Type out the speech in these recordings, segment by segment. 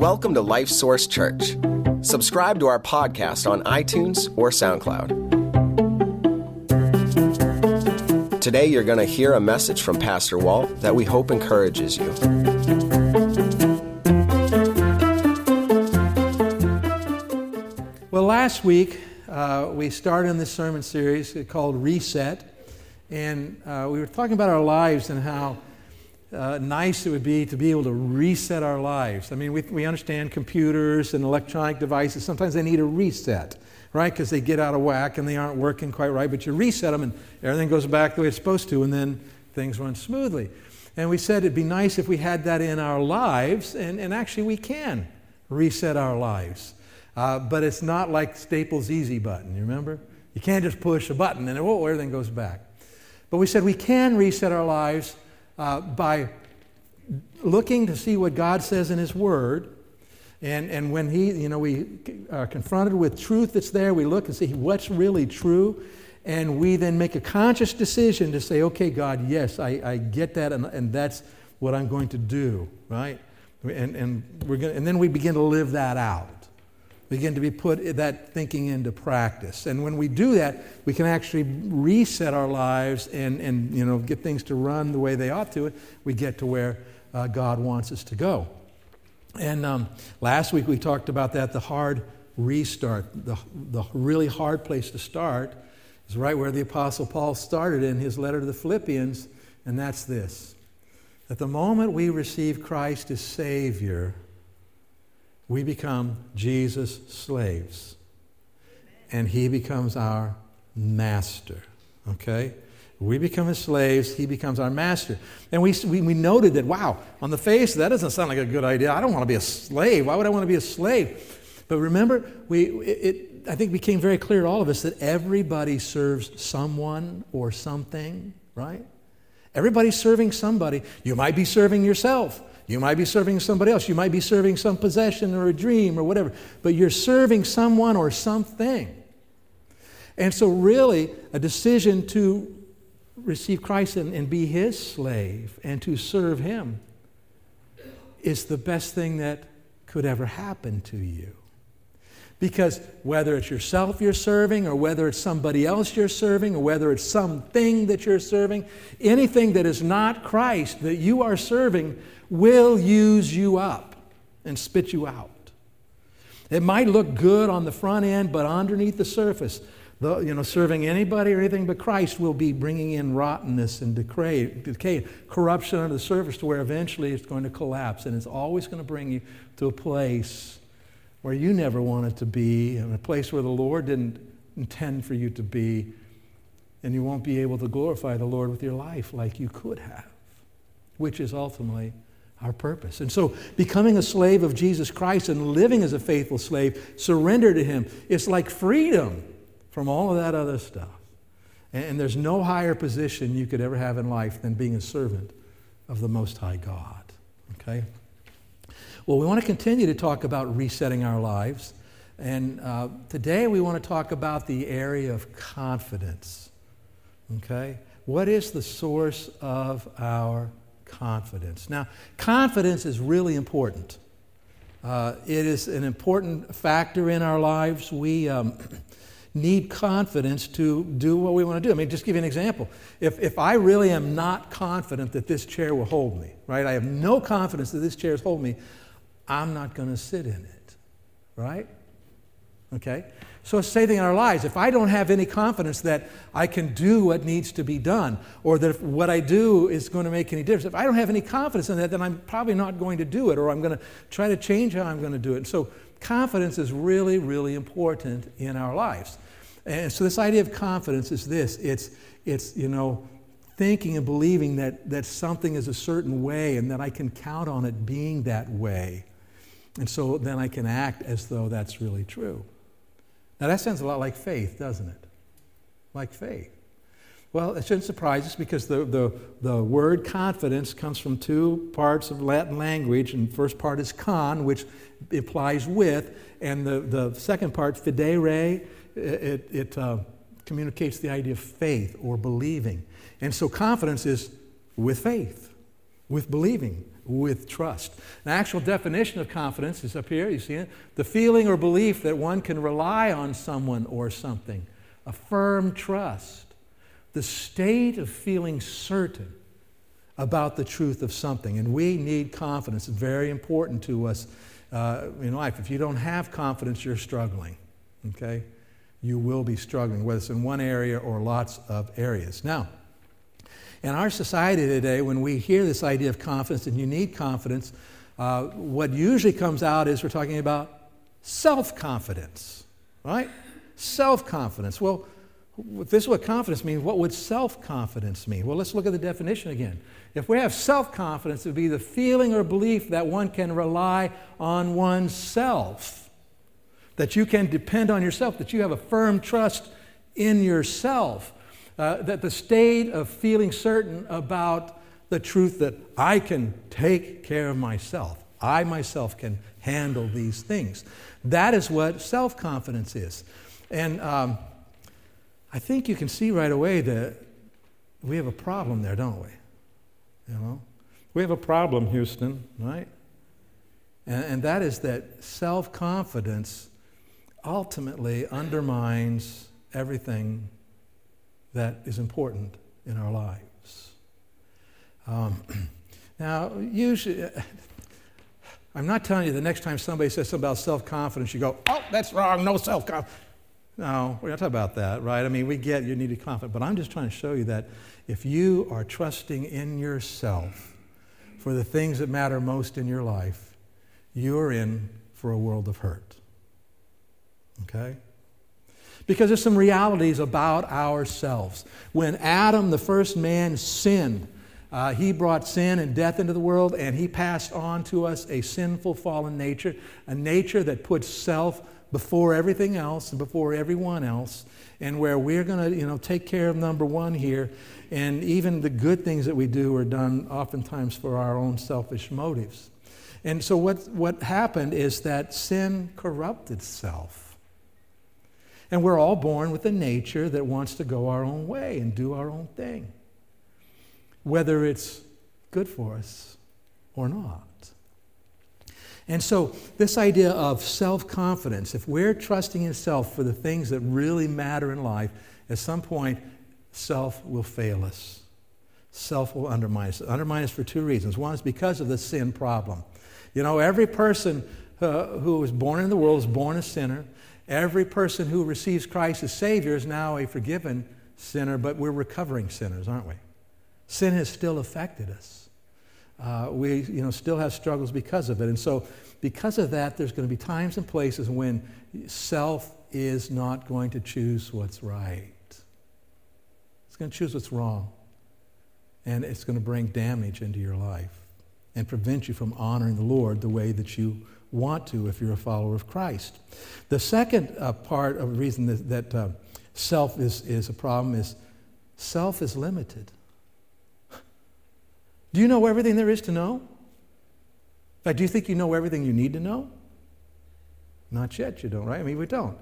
Welcome to Life Source Church. Subscribe to our podcast on iTunes or SoundCloud. Today, you're going to hear a message from Pastor Walt that we hope encourages you. Well, last week uh, we started in this sermon series called Reset, and uh, we were talking about our lives and how uh, nice it would be to be able to reset our lives. I mean, we, we understand computers and electronic devices, sometimes they need a reset, right? Because they get out of whack and they aren't working quite right, but you reset them and everything goes back the way it's supposed to, and then things run smoothly. And we said it'd be nice if we had that in our lives, and, and actually we can reset our lives. Uh, but it's not like Staples Easy button, you remember? You can't just push a button and whoa, everything goes back. But we said we can reset our lives uh, by looking to see what God says in His Word. And, and when he, you know, we are confronted with truth that's there, we look and see what's really true. And we then make a conscious decision to say, okay, God, yes, I, I get that, and, and that's what I'm going to do, right? And, and, we're gonna, and then we begin to live that out begin to be put that thinking into practice. And when we do that, we can actually reset our lives and, and you know, get things to run the way they ought to. We get to where uh, God wants us to go. And um, last week we talked about that the hard restart, the, the really hard place to start is right where the Apostle Paul started in his letter to the Philippians, and that's this. that the moment we receive Christ as Savior, we become Jesus' slaves. And he becomes our master. Okay? We become his slaves, he becomes our master. And we, we, we noted that, wow, on the face, that doesn't sound like a good idea. I don't want to be a slave. Why would I want to be a slave? But remember, we, it, it I think became very clear to all of us that everybody serves someone or something, right? Everybody's serving somebody. You might be serving yourself. You might be serving somebody else. You might be serving some possession or a dream or whatever, but you're serving someone or something. And so, really, a decision to receive Christ and, and be his slave and to serve him is the best thing that could ever happen to you. Because whether it's yourself you're serving, or whether it's somebody else you're serving, or whether it's something that you're serving, anything that is not Christ that you are serving will use you up and spit you out. It might look good on the front end, but underneath the surface, the, you know, serving anybody or anything but Christ will be bringing in rottenness and decay, decay, corruption under the surface to where eventually it's going to collapse. And it's always going to bring you to a place where you never wanted to be, and a place where the Lord didn't intend for you to be. And you won't be able to glorify the Lord with your life like you could have, which is ultimately our purpose. And so, becoming a slave of Jesus Christ and living as a faithful slave, surrender to Him, it's like freedom from all of that other stuff. And, there's no higher position you could ever have in life than being a servant of the Most High God. Okay? Well, we want to continue to talk about resetting our lives. And uh, today we want to talk about the area of confidence. Okay? What is the source of our confidence. Now, confidence is really important. Uh, it is an important factor in our lives. We um, need confidence to do what we want to do. I mean, just give you an example. If, if I really am not confident that this chair will hold me, right? I have no confidence that this chair is holding me, I'm not going to sit in it, right? Okay? So it's same in our lives. If I don't have any confidence that I can do what needs to be done, or that what I do is going to make any difference, if I don't have any confidence in that, then I'm probably not going to do it, or I'm going to try to change how I'm going to do it. And so confidence is really, really important in our lives. And so this idea of confidence is this it's, it's you know, thinking and believing that, that something is a certain way and that I can count on it being that way. And so then I can act as though that's really true. Now, that sounds a lot like faith, doesn't it? Like faith. Well, it shouldn't surprise us because the, the, the word confidence comes from two parts of Latin language. And the first part is con, which implies with, and the, the second part, fidere, it, it uh, communicates the idea of faith or believing. And so confidence is with faith, with believing, with trust. An actual definition of confidence is up here, you see it? The feeling or belief that one can rely on someone or something. A firm trust. The state of feeling certain about the truth of something. And we need confidence. It's very important to us uh, in life. If you don't have confidence, you're struggling. Okay? You will be struggling, whether it's in one area or lots of areas. Now, in our society today, when we hear this idea of confidence and you need confidence, uh, what usually comes out is we're talking about self confidence, right? Self confidence. Well, this is what confidence means, what would self confidence mean? Well, let's look at the definition again. If we have self confidence, it would be the feeling or belief that one can rely on oneself, that you can depend on yourself, that you have a firm trust in yourself uh, that the state of feeling certain about the truth that I can take care of myself, I myself can handle these things. That is what self confidence is. And um, I think you can see right away that we have a problem there, don't we? You know? We have a problem, Houston, right? And, and that is that self confidence ultimately undermines everything that is important in our lives. Um, now, usually, I'm not telling you the next time somebody says something about self confidence, you go, oh, that's wrong, no self confidence. No, we're not talking about that, right? I mean, we get you need to be confident, but I'm just trying to show you that if you are trusting in yourself for the things that matter most in your life, you're in for a world of hurt. Okay? Because there's some realities about ourselves. When Adam, the first man, sinned, uh, he brought sin and death into the world, and he passed on to us a sinful, fallen nature, a nature that puts self before everything else and before everyone else, and where we're going to, you know, take care of number one here, and even the good things that we do are done oftentimes for our own selfish motives. And so what, what happened is that sin corrupted self. And we're all born with a nature that wants to go our own way and do our own thing, whether it's good for us or not. And so, this idea of self confidence, if we're trusting in self for the things that really matter in life, at some point, self will fail us. Self will undermine us. Undermine us for two reasons. One is because of the sin problem. You know, every person uh, who was born in the world is born a sinner. Every person who receives Christ as Savior is now a forgiven sinner, but we're recovering sinners, aren't we? Sin has still affected us. Uh, we you know, still have struggles because of it. And so, because of that, there's going to be times and places when self is not going to choose what's right. It's going to choose what's wrong. And it's going to bring damage into your life and prevent you from honoring the Lord the way that you want to if you're a follower of Christ. The second uh, part of the reason that, that uh, self is, is a problem is self is limited. Do you know everything there is to know? In fact, do you think you know everything you need to know? Not yet, you don't, right? I mean, we don't.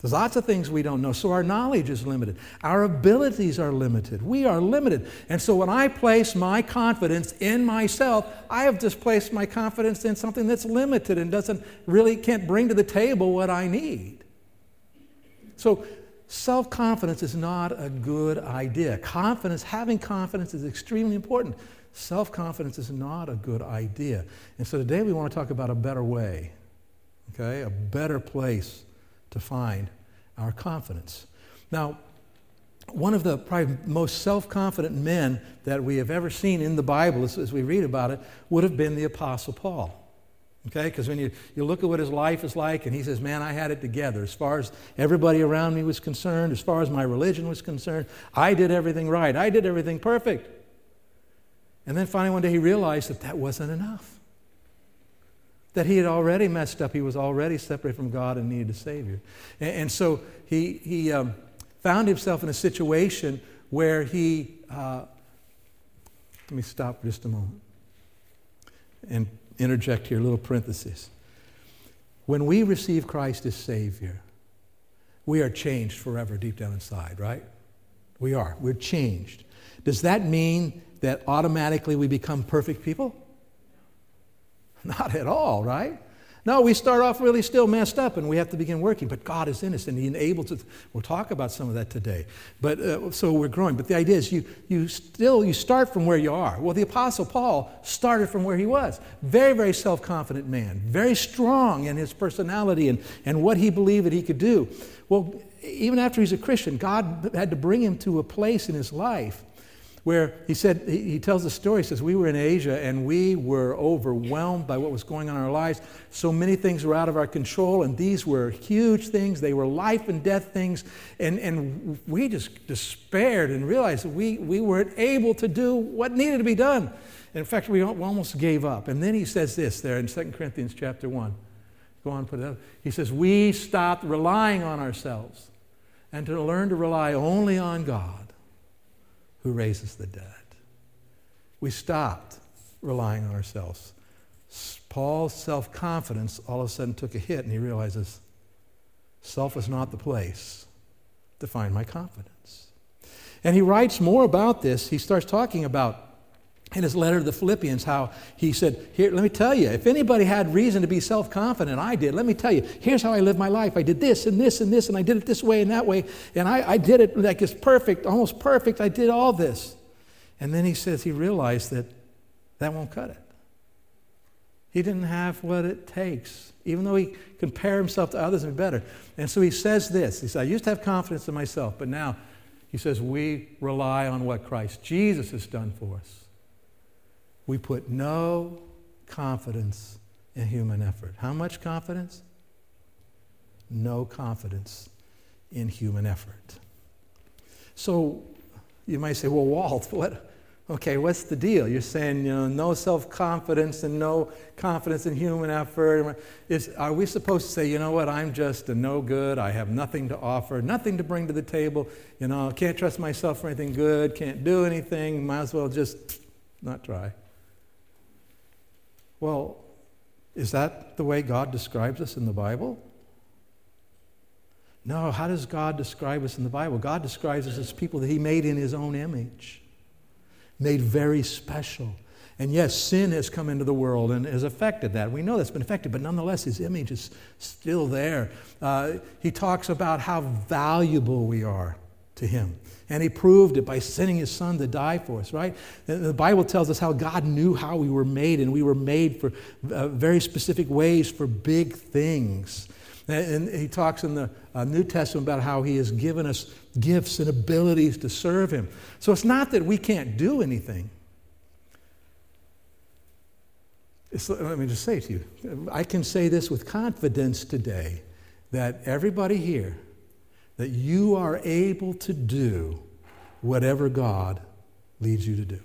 There's lots of things we don't know. So our knowledge is limited. Our abilities are limited. We are limited. And so when I place my confidence in myself, I have just placed my confidence in something that's limited and doesn't really can't bring to the table what I need. So self confidence is not a good idea. Confidence, having confidence is extremely important. Self confidence is not a good idea. And so today we want to talk about a better way, okay? A better place to find our confidence. Now, one of the probably most self confident men that we have ever seen in the Bible, as, as we read about it, would have been the Apostle Paul. Okay? Because when you, you look at what his life is like, and he says, Man, I had it together. As far as everybody around me was concerned, as far as my religion was concerned, I did everything right. I did everything perfect. And then finally, one day, he realized that that wasn't enough that he had already messed up. He was already separated from God and needed a Savior. And, and so he, he um, found himself in a situation where he, uh, let me stop for just a moment and interject here a little parenthesis. When we receive Christ as Savior, we are changed forever deep down inside, right? We are. We're changed. Does that mean that automatically we become perfect people? Not at all, right? No, we start off really still messed up and we have to begin working, but God is in us and He enables us. We'll talk about some of that today. But uh, so we're growing. But the idea is you, you still you start from where you are. Well, the Apostle Paul started from where he was. Very, very self confident man, very strong in his personality and, and what he believed that he could do. Well, even after he's a Christian, God had to bring him to a place in his life where he said, he tells the story, he says, We were in Asia and we were overwhelmed by what was going on in our lives. So many things were out of our control, and these were huge things. They were life and death things. And, and we just despaired and realized that we, we weren't able to do what needed to be done. In fact, we almost gave up. And then he says this there in 2 Corinthians chapter 1. Go on, put it up. He says, We stopped relying on ourselves and to learn to rely only on God who raises the dead. We stopped relying on ourselves. Paul's self confidence all of a sudden took a hit, and he realizes self is not the place to find my confidence. And he writes more about this. He starts talking about in his letter to the Philippians how he said, Here, let me tell you, if anybody had reason to be self confident, I did. Let me tell you, here's how I lived my life. I did this and this and this, and I did it this way and that way, and I, I did it like it's perfect, almost perfect. I did all this. And then he says he realized that that won't cut it. He didn't have what it takes, even though he compared himself to others and be better. And so he says this He says, I used to have confidence in myself, but now he says, we rely on what Christ Jesus has done for us we put no confidence in human effort. How much confidence? No confidence in human effort. So you might say, well, Walt, what? Okay, what's the deal? You're saying, you know, no self confidence and no confidence in human effort. Is, are we supposed to say, you know what, I'm just a no good, I have nothing to offer, nothing to bring to the table, you know, can't trust myself for anything good, can't do anything, might as well just not try? Well, is that the way God describes us in the Bible? No, how does God describe us in the Bible? God describes us as people that He made in His own image, made very special. And yes, sin has come into the world and has affected that. We know that's been affected, but nonetheless, His image is still there. Uh, he talks about how valuable we are to Him. And he proved it by sending his son to die for us, right? The Bible tells us how God knew how we were made, and we were made for uh, very specific ways for big things. And he talks in the uh, New Testament about how he has given us gifts and abilities to serve him. So it's not that we can't do anything. It's, let me just say to you I can say this with confidence today that everybody here that you are able to do whatever God leads you to do.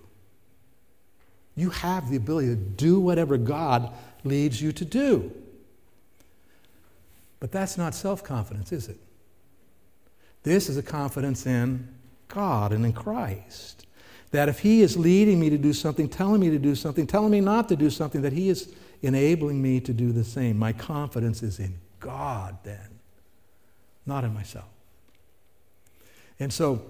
You have the ability to do whatever God leads you to do. But that's not self confidence, is it? This is a confidence in God and in Christ. That if He is leading me to do something, telling me to do something, telling me not to do something, that He is enabling me to do the same. My confidence is in God then, not in myself. And so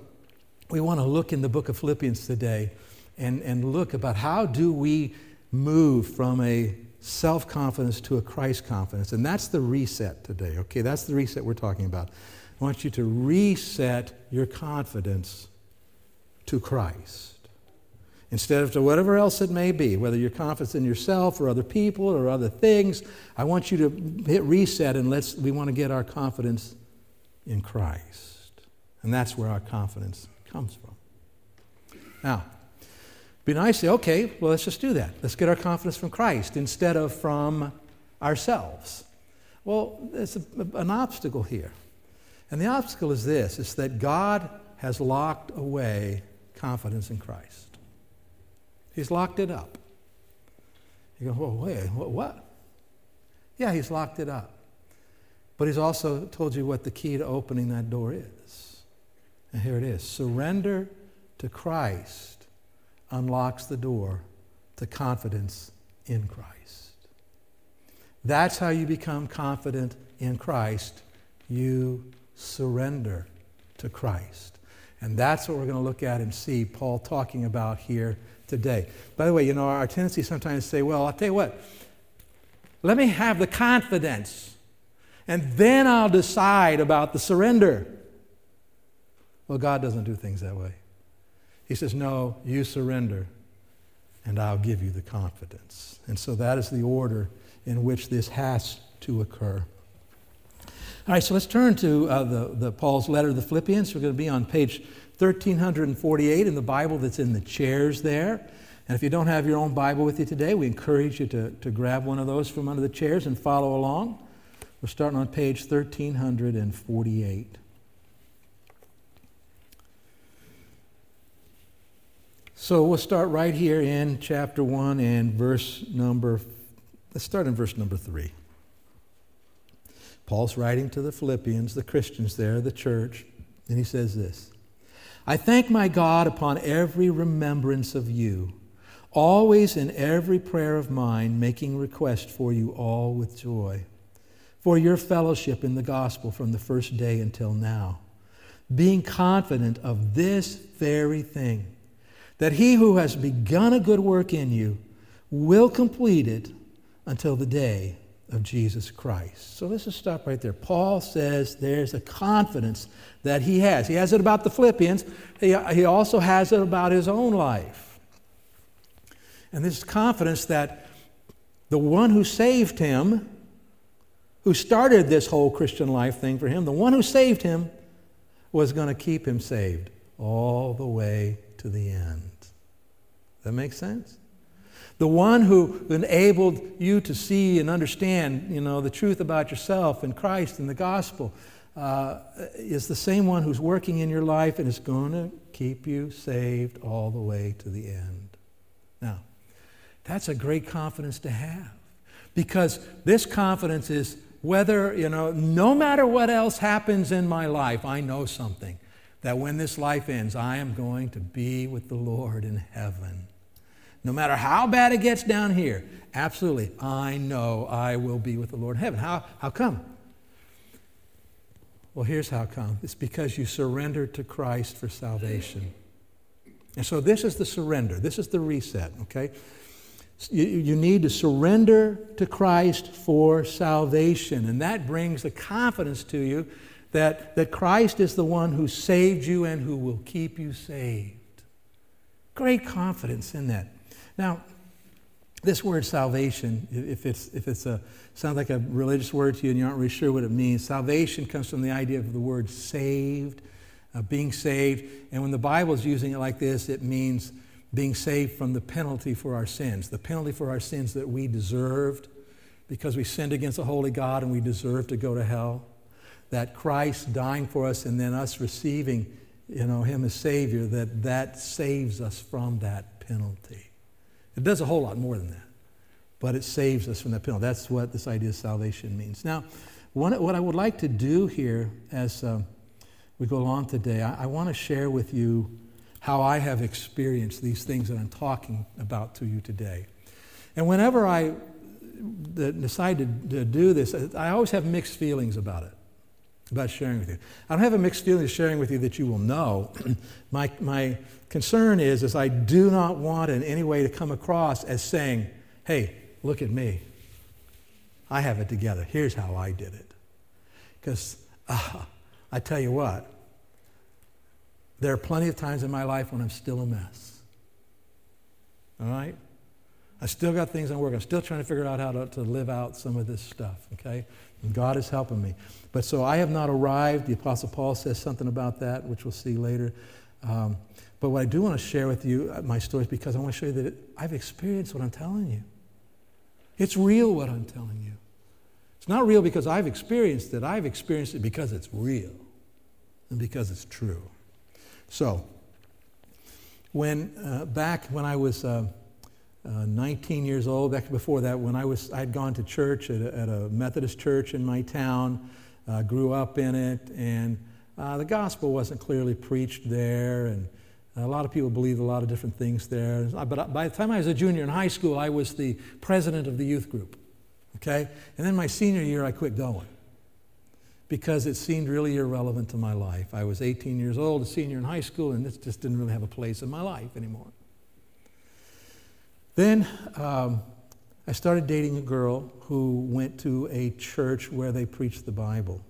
we want to look in the book of Philippians today and, and look about how do we move from a self confidence to a Christ confidence. And that's the reset today, okay? That's the reset we're talking about. I want you to reset your confidence to Christ. Instead of to whatever else it may be, whether your confidence in yourself or other people or other things, I want you to hit reset and let's, we want to get our confidence in Christ. And that's where our confidence comes from. Now, be nice to say, okay, well, let's just do that. Let's get our confidence from Christ instead of from ourselves. Well, there's a, an obstacle here. And the obstacle is this is that God has locked away confidence in Christ. He's locked it up. You go, well, wait, what? Yeah, he's locked it up. But he's also told you what the key to opening that door is. And here it is surrender to Christ unlocks the door to confidence in Christ. That's how you become confident in Christ. You surrender to Christ. And that's what we're going to look at and see Paul talking about here today. By the way, you know, our tendency sometimes to say, well, I'll tell you what, Let me have the confidence, and then I'll decide about the surrender. Well, God doesn't do things that way. He says, No, you surrender, and I'll give you the confidence. And so that is the order in which this has to occur. All right, so let's turn to uh, the, the Paul's letter to the Philippians. We're going to be on page 1348 in the Bible that's in the chairs there. And if you don't have your own Bible with you today, we encourage you to, to grab one of those from under the chairs and follow along. We're starting on page 1348. So we'll start right here in chapter 1 and verse number, let's start in verse number 3. Paul's writing to the Philippians, the Christians there, the church, and he says this I thank my God upon every remembrance of you, always in every prayer of mine, making request for you all with joy, for your fellowship in the gospel from the first day until now, being confident of this very thing, that he who has begun a good work in you will complete it until the day of Jesus Christ. So let's just stop right there. Paul says there's a confidence that he has. He has it about the Philippians, he, also has it about his own life. And this confidence that the one who saved him, who started this whole Christian life thing for him, the one who saved him, was going to keep him saved all the way to the end. That makes sense? the one who enabled you to see and understand, you know, the truth about yourself and Christ and the gospel, uh, is the same one who's working in your life and is going to keep you saved all the way to the end. Now, that's a great confidence to have because this confidence is whether, you know, no matter what else happens in my life, I know something that when this life ends, I am going to be with the Lord in heaven. No matter how bad it gets down here, absolutely, I know I will be with the Lord in heaven. How, how come? Well, here's how come it's because you surrendered to Christ for salvation. And so this is the surrender, this is the reset, okay? You, you need to surrender to Christ for salvation, and that brings the confidence to you that, that Christ is the one who saved you and who will keep you saved. Great confidence in that. Now, this word salvation, if it's, if it's a, sounds like a religious word to you and you aren't really sure what it means, salvation comes from the idea of the word saved, uh, being saved. And when the Bible is using it like this, it means being saved from the penalty for our sins, the penalty for our sins that we deserved because we sinned against a holy God and we deserve to go to hell. That Christ dying for us and then us receiving, you know, Him as Savior, that that saves us from that penalty. It does a whole lot more than that, but it saves us from that penalty. That's what this idea of salvation means. Now, one, what I would like to do here as um, we go along today, I, I want to share with you how I have experienced these things that I'm talking about to you today. And whenever I decide to, to do this, I always have mixed feelings about it about sharing with you. I don't have a mixed feeling of sharing with you that you will know. my, my concern is, is I do not want in any way to come across as saying, hey, look at me. I have it together. Here's how I did it. Because uh, I tell you what, there are plenty of times in my life when I'm still a mess. All right? I still got things I'm working. I'm still trying to figure out how to, to live out some of this stuff, okay? And God is helping me. But so I have not arrived. The Apostle Paul says something about that, which we'll see later. Um, but what I do want to share with you, uh, my stories, because I want to show you that I've experienced what I'm telling you. It's real what I'm telling you. It's not real because I've experienced it. I've experienced it because it's real and because it's true. So, when uh, back when I was uh, uh, 19 years old. Back before that, when I was, I'd gone to church at a, at a Methodist church in my town, uh, grew up in it, and uh, the gospel wasn't clearly preached there, and a lot of people believed a lot of different things there. But by the time I was a junior in high school, I was the president of the youth group. Okay, and then my senior year, I quit going because it seemed really irrelevant to my life. I was 18 years old, a senior in high school, and this just didn't really have a place in my life anymore. Then um, I started dating a girl who went to a church where they preached the Bible.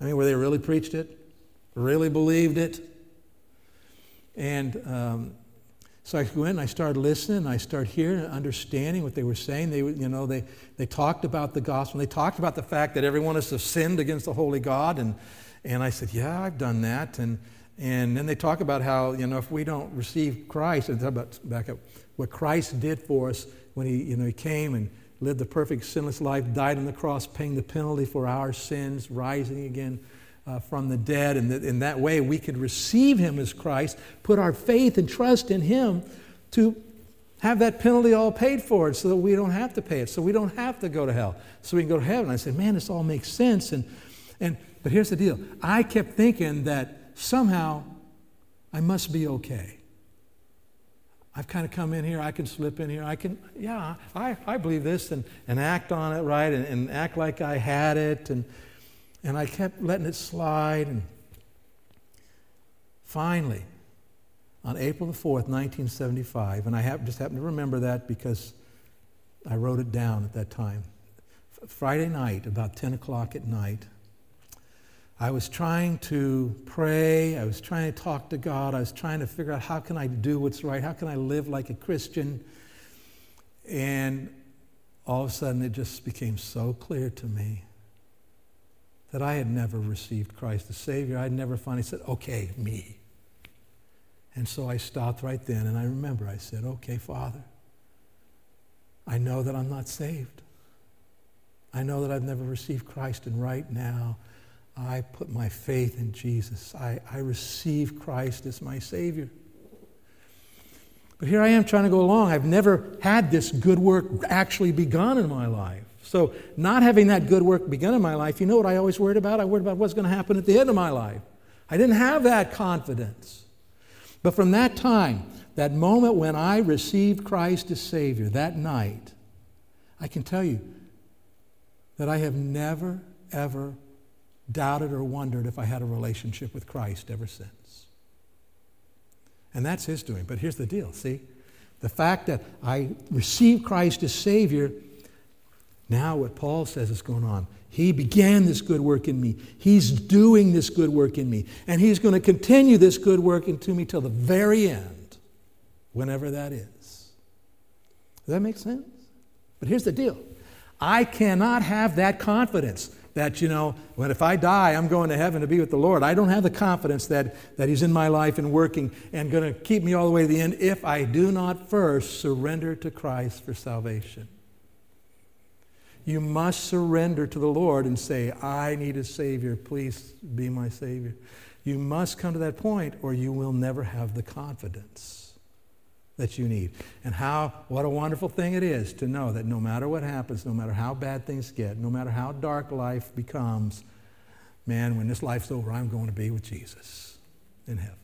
I mean, where they really preached it, really believed it. And um, so I went and I started listening I started hearing and understanding what they were saying. They, you know, they, they talked about the gospel. They talked about the fact that every one of us has sinned against the holy God. And, and I said, yeah, I've done that. And, and then they talk about how, you know, if we don't receive Christ, and talk about back up what Christ did for us when he, you know, he came and lived the perfect sinless life, died on the cross, paying the penalty for our sins, rising again uh, from the dead. And that in that way, we could receive him as Christ, put our faith and trust in him to have that penalty all paid for it so that we don't have to pay it, so we don't have to go to hell, so we can go to heaven. I said, man, this all makes sense. And, and, but here's the deal I kept thinking that somehow I must be okay. I've kind of come in here, I can slip in here, I can, yeah, I, I believe this and, and act on it right and, and act like I had it. And, and I kept letting it slide. And finally, on April the 4th, 1975, and I have, just happen to remember that because I wrote it down at that time. Friday night, about 10 o'clock at night, I was trying to pray. I was trying to talk to God. I was trying to figure out how can I do what's right? How can I live like a Christian? And all of a sudden, it just became so clear to me that I had never received Christ the Savior. I'd never finally said, okay, me. And so I stopped right then, and I remember I said, okay, Father, I know that I'm not saved. I know that I've never received Christ, and right now I put my faith in Jesus. I, I receive Christ as my Savior. But here I am trying to go along. I've never had this good work actually begun in my life. So, not having that good work begun in my life, you know what I always worried about? I worried about what's going to happen at the end of my life. I didn't have that confidence. But from that time, that moment when I received Christ as Savior, that night, I can tell you that I have never, ever doubted or wondered if I had a relationship with Christ ever since. And that's His doing. But here's the deal see? The fact that I received Christ as Savior now, what Paul says is going on. He began this good work in me. He's doing this good work in me. And He's going to continue this good work into me till the very end, whenever that is. Does that make sense? But here's the deal I cannot have that confidence that, you know, when if I die, I'm going to heaven to be with the Lord. I don't have the confidence that, that He's in my life and working and going to keep me all the way to the end if I do not first surrender to Christ for salvation. You must surrender to the Lord and say, I need a Savior. Please be my Savior. You must come to that point or you will never have the confidence that you need. And how, what a wonderful thing it is to know that no matter what happens, no matter how bad things get, no matter how dark life becomes, man, when this life's over, I'm going to be with Jesus in heaven.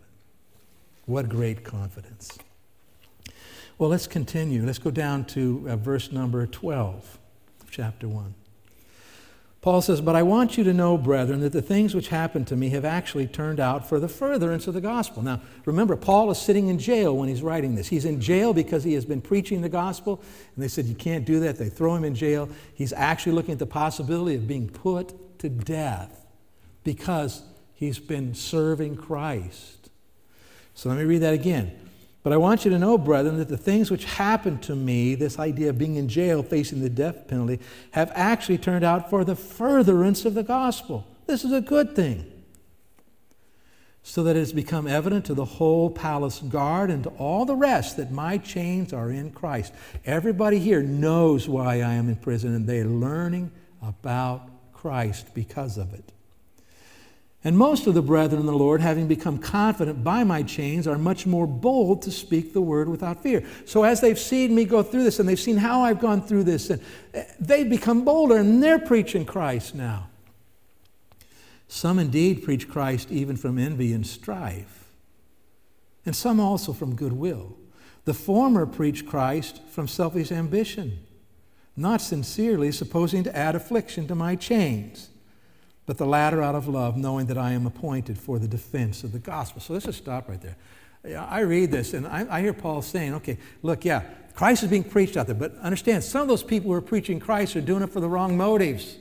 What great confidence. Well, let's continue. Let's go down to uh, verse number 12 of chapter 1. Paul says, But I want you to know, brethren, that the things which happened to me have actually turned out for the furtherance of the gospel. Now, remember, Paul is sitting in jail when he's writing this. He's in jail because he has been preaching the gospel, and they said, You can't do that. They throw him in jail. He's actually looking at the possibility of being put to death because he's been serving Christ. So let me read that again. But I want you to know, brethren, that the things which happened to me, this idea of being in jail facing the death penalty, have actually turned out for the furtherance of the gospel. This is a good thing. So that it has become evident to the whole palace guard and to all the rest that my chains are in Christ. Everybody here knows why I am in prison, and they're learning about Christ because of it. And most of the brethren in the Lord, having become confident by my chains, are much more bold to speak the word without fear. So as they've seen me go through this and they've seen how I've gone through this, and eh, they've become bolder and they're preaching Christ now. Some indeed preach Christ even from envy and strife, and some also from goodwill. The former preach Christ from selfish ambition, not sincerely, supposing to add affliction to my chains but the latter out of love, knowing that I am appointed for the defense of the gospel. So let's just stop right there. I read this and I, I hear Paul saying, okay, look, yeah, Christ is being preached out there, but understand, some of those people who are preaching Christ are doing it for the wrong motives.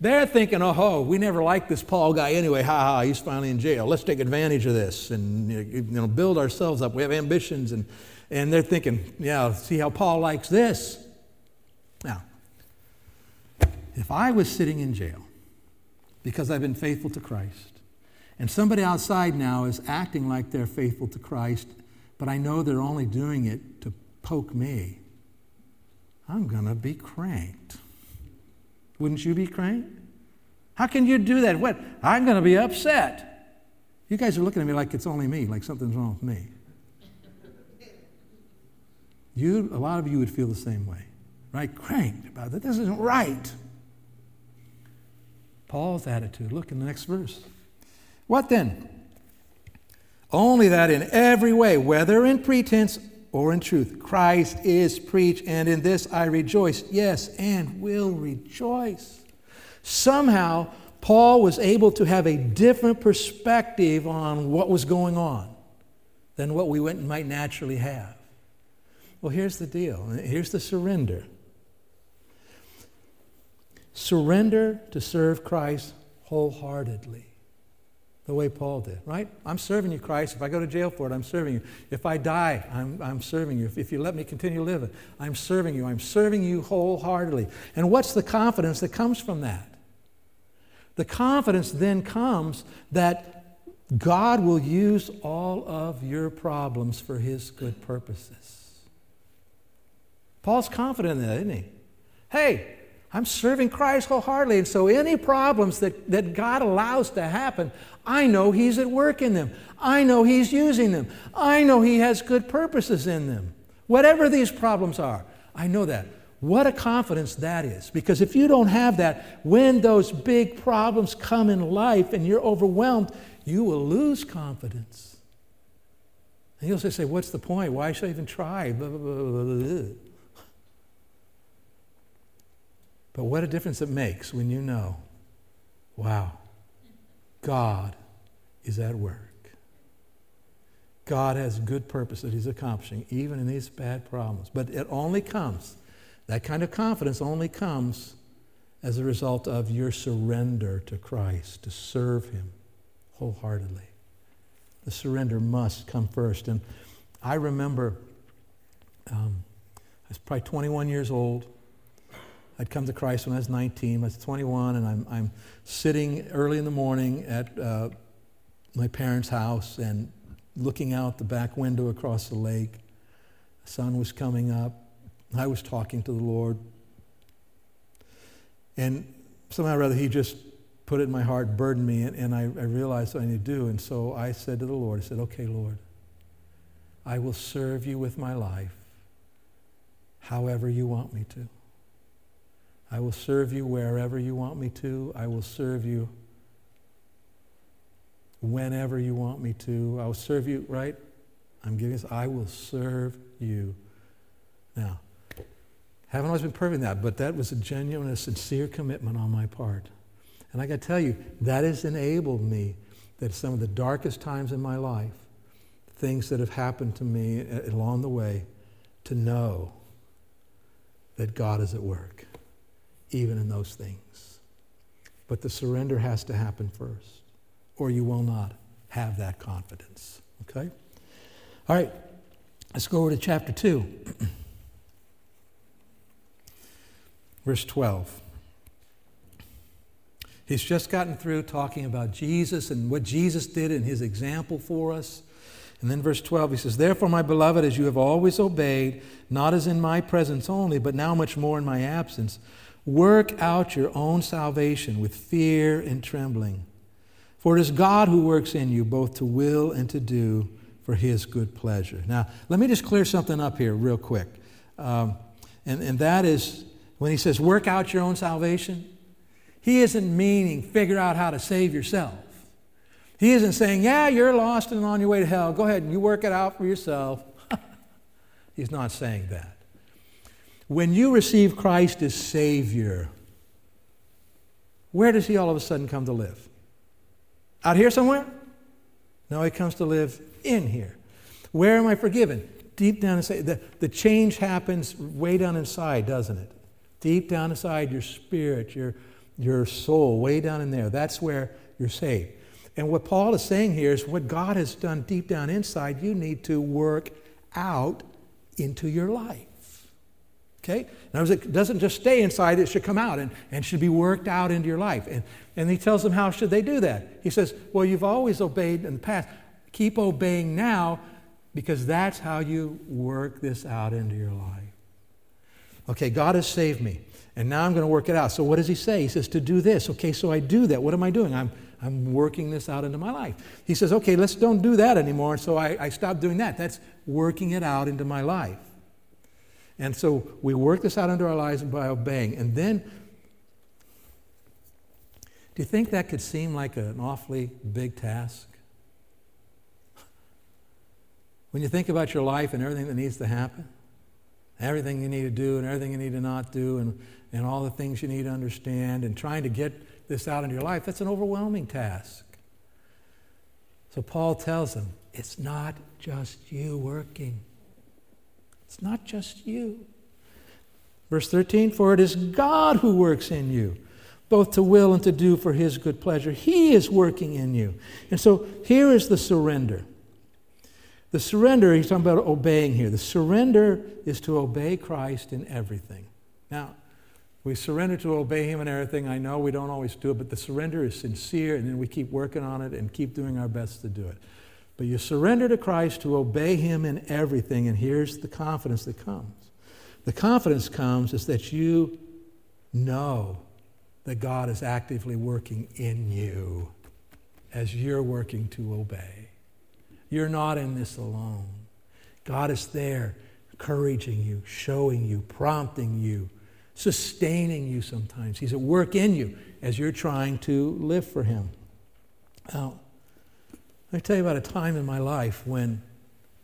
They're thinking, oh, ho, we never liked this Paul guy anyway. Ha ha, he's finally in jail. Let's take advantage of this and you know, build ourselves up. We have ambitions. And, and they're thinking, yeah, see how Paul likes this. Now, if I was sitting in jail because I've been faithful to Christ, and somebody outside now is acting like they're faithful to Christ, but I know they're only doing it to poke me, I'm going to be cranked. Wouldn't you be cranked? How can you do that? What? I'm going to be upset. You guys are looking at me like it's only me, like something's wrong with me. You, a lot of you would feel the same way, right? Cranked about that. This isn't right. Paul's attitude. Look in the next verse. What then? Only that in every way, whether in pretense or in truth, Christ is preached, and in this I rejoice. Yes, and will rejoice. Somehow, Paul was able to have a different perspective on what was going on than what we might naturally have. Well, here's the deal. Here's the surrender. Surrender to serve Christ wholeheartedly the way Paul did, right? I'm serving you, Christ. If I go to jail for it, I'm serving you. If I die, I'm, I'm serving you. If, if you let me continue living, I'm serving you. I'm serving you wholeheartedly. And what's the confidence that comes from that? The confidence then comes that God will use all of your problems for his good purposes. Paul's confident in that, isn't he? Hey, I'm serving Christ wholeheartedly. And so, any problems that, that God allows to happen, I know He's at work in them. I know He's using them. I know He has good purposes in them. Whatever these problems are, I know that. What a confidence that is. Because if you don't have that, when those big problems come in life and you're overwhelmed, you will lose confidence. And you'll say, What's the point? Why should I even try? Blah, blah, blah, but what a difference it makes when you know, wow, God is at work. God has good purpose that He's accomplishing, even in these bad problems. But it only comes, that kind of confidence only comes as a result of your surrender to Christ, to serve Him wholeheartedly. The surrender must come first. And I remember um, I was probably 21 years old. I'd come to Christ when I was 19. I was 21, and I'm, I'm sitting early in the morning at uh, my parents' house and looking out the back window across the lake. The sun was coming up. I was talking to the Lord. And somehow or other, He just put it in my heart, burdened me, and, and I, I realized what I need to do. And so I said to the Lord, I said, Okay, Lord, I will serve you with my life however you want me to. I will serve you wherever you want me to. I will serve you whenever you want me to. I will serve you, right? I'm giving this. I will serve you. Now, haven't always been perfect in that, but that was a genuine, a sincere commitment on my part. And I got to tell you, that has enabled me that some of the darkest times in my life, things that have happened to me along the way, to know that God is at work even in those things. But the surrender has to happen first, or you will not have that confidence. Okay? All right, let's go over to chapter 2, verse 12. He's just gotten through talking about Jesus and what Jesus did and his example for us. And then verse 12, he says, Therefore, my beloved, as you have always obeyed, not as in my presence only, but now much more in my absence, Work out your own salvation with fear and trembling. For it is God who works in you both to will and to do for his good pleasure. Now, let me just clear something up here, real quick. Um, and, and that is when he says, work out your own salvation, he isn't meaning figure out how to save yourself. He isn't saying, yeah, you're lost and on your way to hell. Go ahead and you work it out for yourself. He's not saying that. When you receive Christ as Savior, where does He all of a sudden come to live? Out here somewhere? No, he comes to live in here. Where am I forgiven? Deep down inside. The, the change happens way down inside, doesn't it? Deep down inside your spirit, your, your soul, way down in there. That's where you're saved. And what Paul is saying here is what God has done deep down inside, you need to work out into your life. Okay? In other words, it doesn't just stay inside, it should come out and, and should be worked out into your life. And, and he tells them how should they do that. He says, Well, you've always obeyed in the past. Keep obeying now because that's how you work this out into your life. Okay, God has saved me. And now I'm going to work it out. So what does he say? He says to do this. Okay, so I do that. What am I doing? I'm, I'm working this out into my life. He says, okay, let's don't do that anymore. And so I, I stop doing that. That's working it out into my life. And so we work this out into our lives by obeying. And then, do you think that could seem like an awfully big task? When you think about your life and everything that needs to happen, everything you need to do and everything you need to not do, and, and all the things you need to understand, and trying to get this out into your life, that's an overwhelming task. So Paul tells them, it's not just you working. It's not just you. Verse 13, for it is God who works in you, both to will and to do for his good pleasure. He is working in you. And so here is the surrender. The surrender, he's talking about obeying here. The surrender is to obey Christ in everything. Now, we surrender to obey him in everything. I know we don't always do it, but the surrender is sincere, and then we keep working on it and keep doing our best to do it. But you surrender to Christ to obey him in everything, and here's the confidence that comes. The confidence comes is that you know that God is actively working in you as you're working to obey. You're not in this alone. God is there, encouraging you, showing you, prompting you, sustaining you sometimes. He's at work in you as you're trying to live for Him. Now, let me tell you about a time in my life when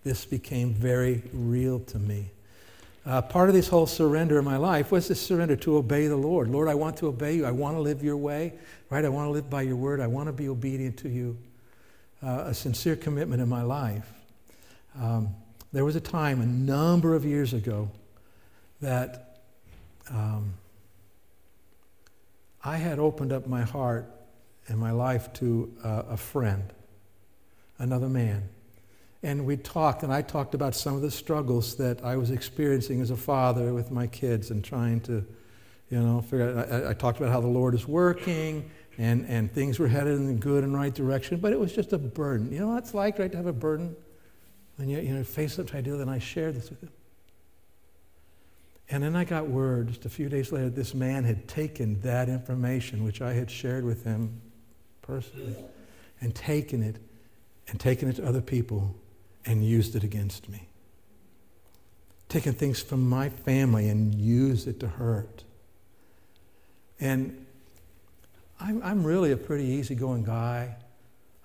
this became very real to me. Uh, part of this whole surrender in my life was this surrender to obey the Lord. Lord, I want to obey you. I want to live your way, right? I want to live by your word. I want to be obedient to you. Uh, a sincere commitment in my life. Um, there was a time a number of years ago that um, I had opened up my heart and my life to uh, a friend another man. And we talked, and I talked about some of the struggles that I was experiencing as a father with my kids and trying to, you know, figure out. I, I talked about how the Lord is working and, and things were headed in the good and right direction, but it was just a burden. You know what it's like, right, to have a burden? And you, you know, face up to ideal, and I shared this with him. And then I got word just a few days later, this man had taken that information, which I had shared with him personally, and taken it and taken it to other people and used it against me. Taken things from my family and used it to hurt. And I'm, I'm really a pretty easygoing guy.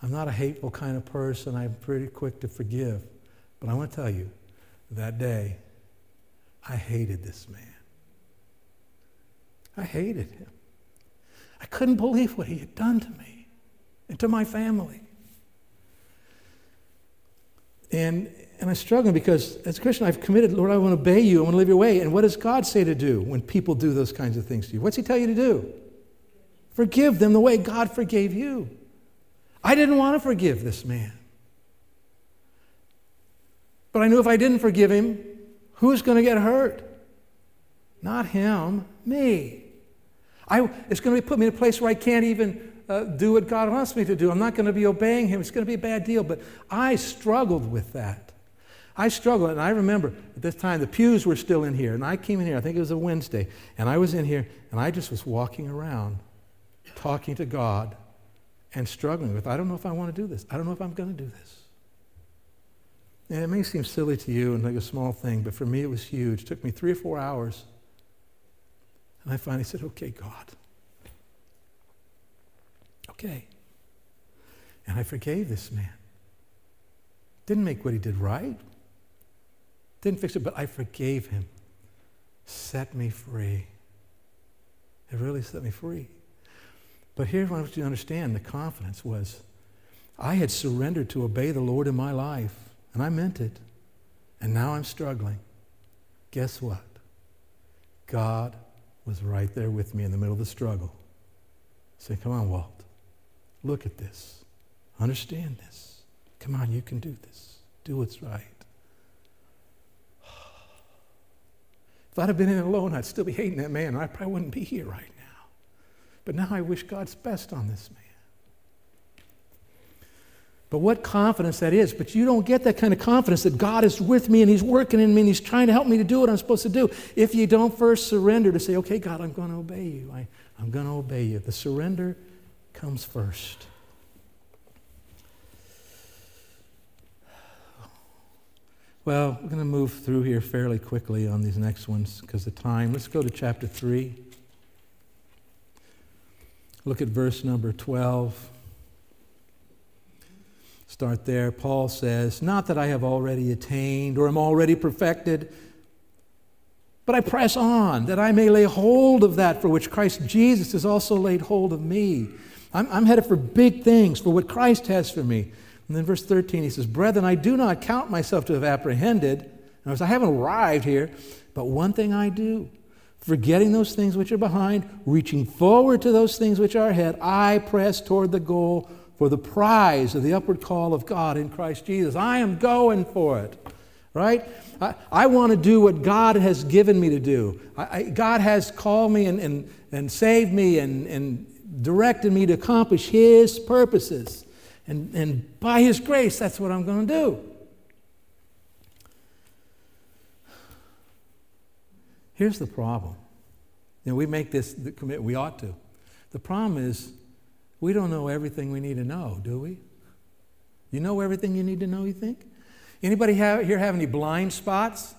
I'm not a hateful kind of person. I'm pretty quick to forgive. But I want to tell you, that day, I hated this man. I hated him. I couldn't believe what he had done to me and to my family. And, and I'm struggling because as a Christian, I've committed, Lord, I want to obey you. I want to live your way. And what does God say to do when people do those kinds of things to you? What's He tell you to do? Forgive them the way God forgave you. I didn't want to forgive this man. But I knew if I didn't forgive him, who's going to get hurt? Not him, me. I, it's going to put me in a place where I can't even uh, do what God wants me to do. I'm not going to be obeying Him. It's going to be a bad deal. But I struggled with that. I struggled, and I remember at this time the pews were still in here, and I came in here. I think it was a Wednesday, and I was in here, and I just was walking around, talking to God, and struggling with. I don't know if I want to do this. I don't know if I'm going to do this. And it may seem silly to you and like a small thing, but for me it was huge. It took me three or four hours, and I finally said, "Okay, God." Okay. And I forgave this man. Didn't make what he did right. Didn't fix it, but I forgave him. Set me free. It really set me free. But here's what I want you to understand the confidence was I had surrendered to obey the Lord in my life, and I meant it. And now I'm struggling. Guess what? God was right there with me in the middle of the struggle. Say, come on, Walt. Look at this. Understand this. Come on, you can do this. Do what's right. If I'd have been in it alone, I'd still be hating that man. I probably wouldn't be here right now. But now I wish God's best on this man. But what confidence that is. But you don't get that kind of confidence that God is with me and He's working in me and He's trying to help me to do what I'm supposed to do if you don't first surrender to say, okay, God, I'm going to obey you. I, I'm going to obey you. The surrender comes first. Well, we're going to move through here fairly quickly on these next ones because of time. Let's go to chapter 3. Look at verse number 12. Start there. Paul says, Not that I have already attained or am already perfected, but I press on that I may lay hold of that for which Christ Jesus has also laid hold of me. I'm, I'm headed for big things, for what Christ has for me. And then verse 13, he says, Brethren, I do not count myself to have apprehended. Words, I haven't arrived here, but one thing I do, forgetting those things which are behind, reaching forward to those things which are ahead, I press toward the goal for the prize of the upward call of God in Christ Jesus. I am going for it, right? I, I want to do what God has given me to do. I, I, God has called me and, and, and saved me and, and directed me to accomplish His purposes. And, and by His grace, that's what I'm going to do. Here's the problem. You know, we make this the commit, we ought to. The problem is we don't know everything we need to know, do we? You know everything you need to know, you think? Anybody have, here have any blind spots?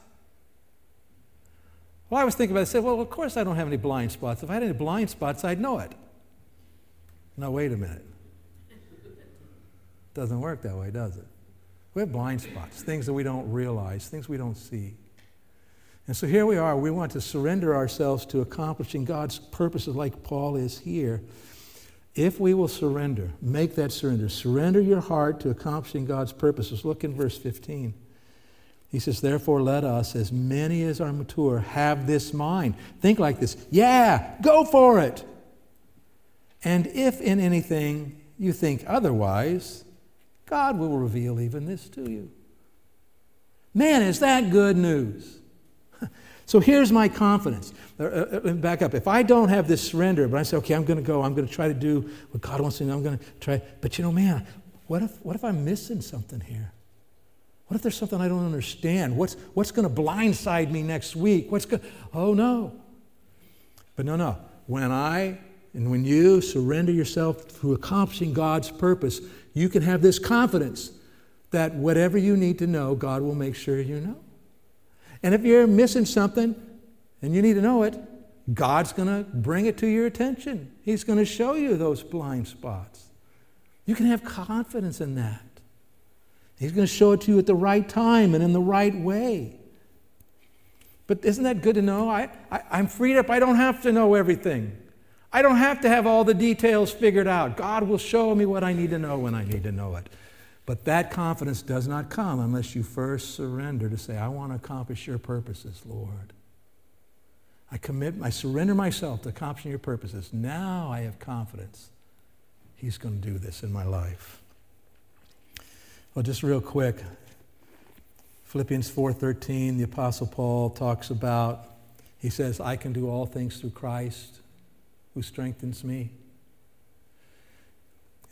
Well, I was thinking about it. I said, well, of course I don't have any blind spots. If I had any blind spots, I'd know it. Now, wait a minute. Doesn't work that way, does it? We have blind spots, things that we don't realize, things we don't see. And so here we are. We want to surrender ourselves to accomplishing God's purposes like Paul is here. If we will surrender, make that surrender, surrender your heart to accomplishing God's purposes. Look in verse 15. He says, Therefore, let us, as many as are mature, have this mind. Think like this Yeah, go for it. And if in anything you think otherwise, God will reveal even this to you. Man, is that good news? So here's my confidence. Uh, uh, uh, back up. If I don't have this surrender, but I say, okay, I'm going to go, I'm going to try to do what God wants me to do, I'm going to try. But you know, man, what if, what if I'm missing something here? What if there's something I don't understand? What's, what's going to blindside me next week? What's going Oh, no. But no, no. When I and when you surrender yourself to accomplishing God's purpose, you can have this confidence that whatever you need to know, God will make sure you know. And if you're missing something and you need to know it, God's going to bring it to your attention. He's going to show you those blind spots. You can have confidence in that. He's going to show it to you at the right time and in the right way. But isn't that good to know? I, I, am freed up. I don't have to know everything. I don't have to have all the details figured out. God will show me what I need to know when I need to know it. But that confidence does not come unless you first surrender to say, I want to accomplish your purposes, Lord. I commit, I surrender myself to accomplishing your purposes. Now I have confidence. He's going to do this in my life. Well, just real quick, Philippians 4:13, the apostle Paul talks about he says, "I can do all things through Christ who strengthens me."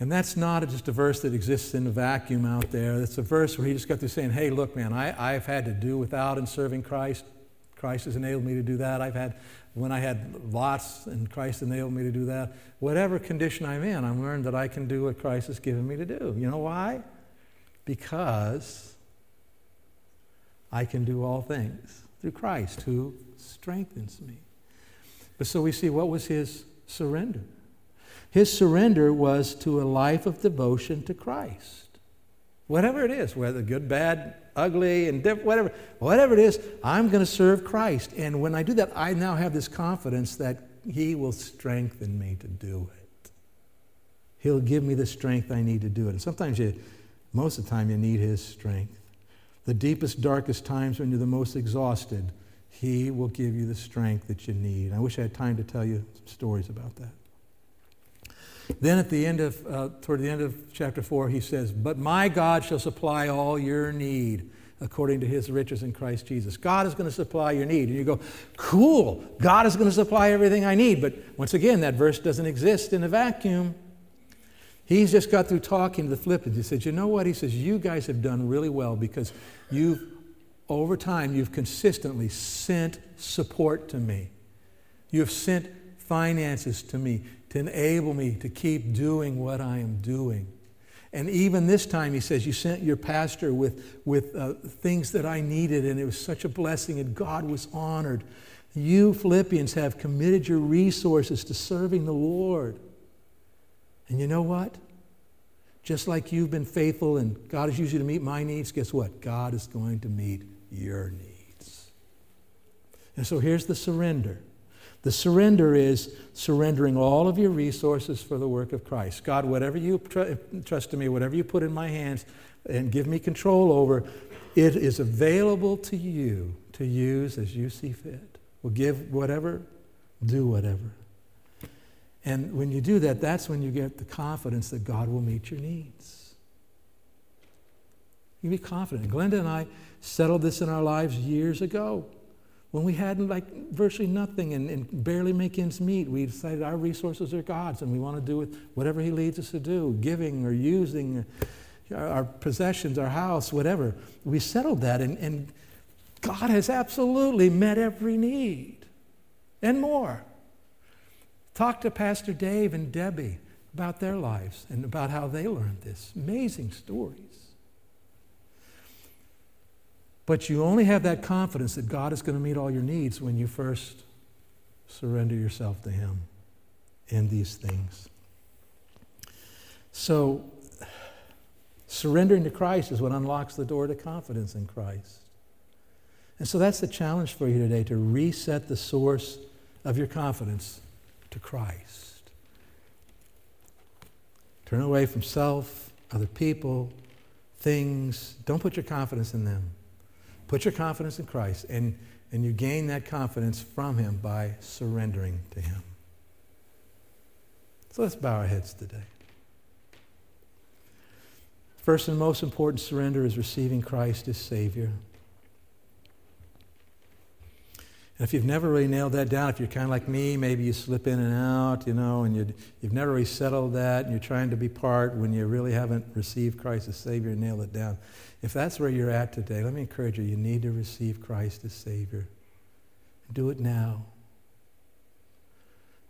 And that's not just a verse that exists in a vacuum out there. It's a verse where he just got through saying, hey, look, man, I, I've had to do without in serving Christ. Christ has enabled me to do that. I've had, when I had lots, and Christ enabled me to do that. Whatever condition I'm in, I've learned that I can do what Christ has given me to do. You know why? Because I can do all things through Christ who strengthens me. But so we see what was his surrender? His surrender was to a life of devotion to Christ. Whatever it is, whether good, bad, ugly, and whatever, whatever it is, I'm going to serve Christ. And when I do that, I now have this confidence that He will strengthen me to do it. He'll give me the strength I need to do it. And sometimes you, most of the time, you need His strength. The deepest, darkest times when you're the most exhausted, He will give you the strength that you need. I wish I had time to tell you some stories about that. Then at the end of, uh, toward the end of chapter 4, he says, But my God shall supply all your need according to his riches in Christ Jesus. God is going to supply your need. And you go, Cool, God is going to supply everything I need. But once again, that verse doesn't exist in a vacuum. He's just got through talking to the Philippians. He said, You know what? He says, You guys have done really well because you've, over time, you've consistently sent support to me. You've sent finances to me to enable me to keep doing what I am doing. And even this time, he says, You sent your pastor with, with uh, things that I needed, and it was such a blessing, and God was honored. You, Philippians, have committed your resources to serving the Lord. And you know what? Just like you've been faithful and God has used you to meet my needs, guess what? God is going to meet your needs. And so here's the surrender. The surrender is surrendering all of your resources for the work of Christ. God, whatever you tr- trust to me, whatever you put in my hands and give me control over, it is available to you to use as you see fit. We'll give whatever, do whatever. And when you do that, that's when you get the confidence that God will meet your needs. You be confident. Glenda and I settled this in our lives years ago when we had like virtually nothing and, and, barely make ends meet, we decided our resources are God's and we want to do with whatever He leads us to do, giving or using our, our possessions, our house, whatever. We settled that and, and God has absolutely met every need and more. Talk to Pastor Dave and Debbie about their lives and about how they learned this. Amazing stories. But you only have that confidence that God is going to meet all your needs when you first surrender yourself to Him in these things. So, surrendering to Christ is what unlocks the door to confidence in Christ. And so that's the challenge for you today to reset the source of your confidence to Christ. Turn away from self, other people, things. Don't put your confidence in them. Put your confidence in Christ, and, and you gain that confidence from Him by surrendering to Him. So let's bow our heads today. First and most important surrender is receiving Christ as Savior. And if you've never really nailed that down, if you're kind of like me, maybe you slip in and out, you know, and you have never really settled that, and you're trying to be part when you really haven't received Christ as Savior and nailed it down. If that's where you're at today, let me encourage you, you need to receive Christ as Savior. Do it now.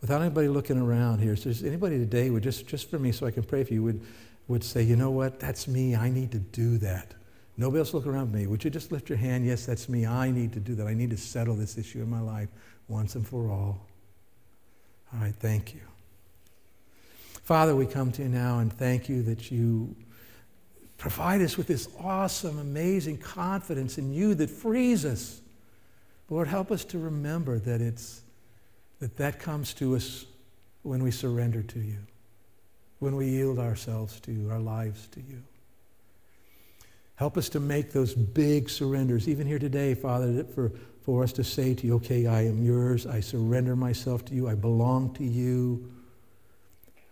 Without anybody looking around here, so anybody today would just, just for me, so I can pray for you, would, would say, you know what, that's me. I need to do that. Nobody else look around me. Would you just lift your hand? Yes, that's me. I need to do that. I need to settle this issue in my life once and for all. All right, thank you. Father, we come to you now and thank you that you provide us with this awesome, amazing confidence in you that frees us. Lord, help us to remember that it's that that comes to us when we surrender to you, when we yield ourselves to you, our lives to you. Help us to make those big surrenders, even here today, Father, for, for us to say to you, okay, I am yours. I surrender myself to you. I belong to you.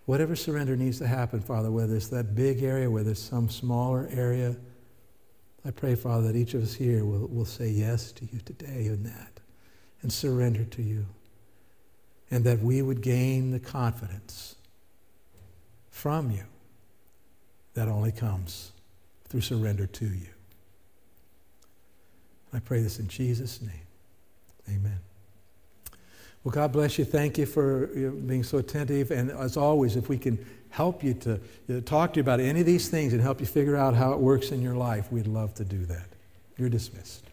Whatever surrender needs to happen, Father, whether it's that big area, whether it's some smaller area, I pray, Father, that each of us here will, will say yes to you today in that and surrender to you. And that we would gain the confidence from you that only comes through surrender to you. I pray this in Jesus' name. Amen. Well, God bless you. Thank you for being so attentive. And as always, if we can help you to talk to you about any of these things and help you figure out how it works in your life, we'd love to do that. You're dismissed.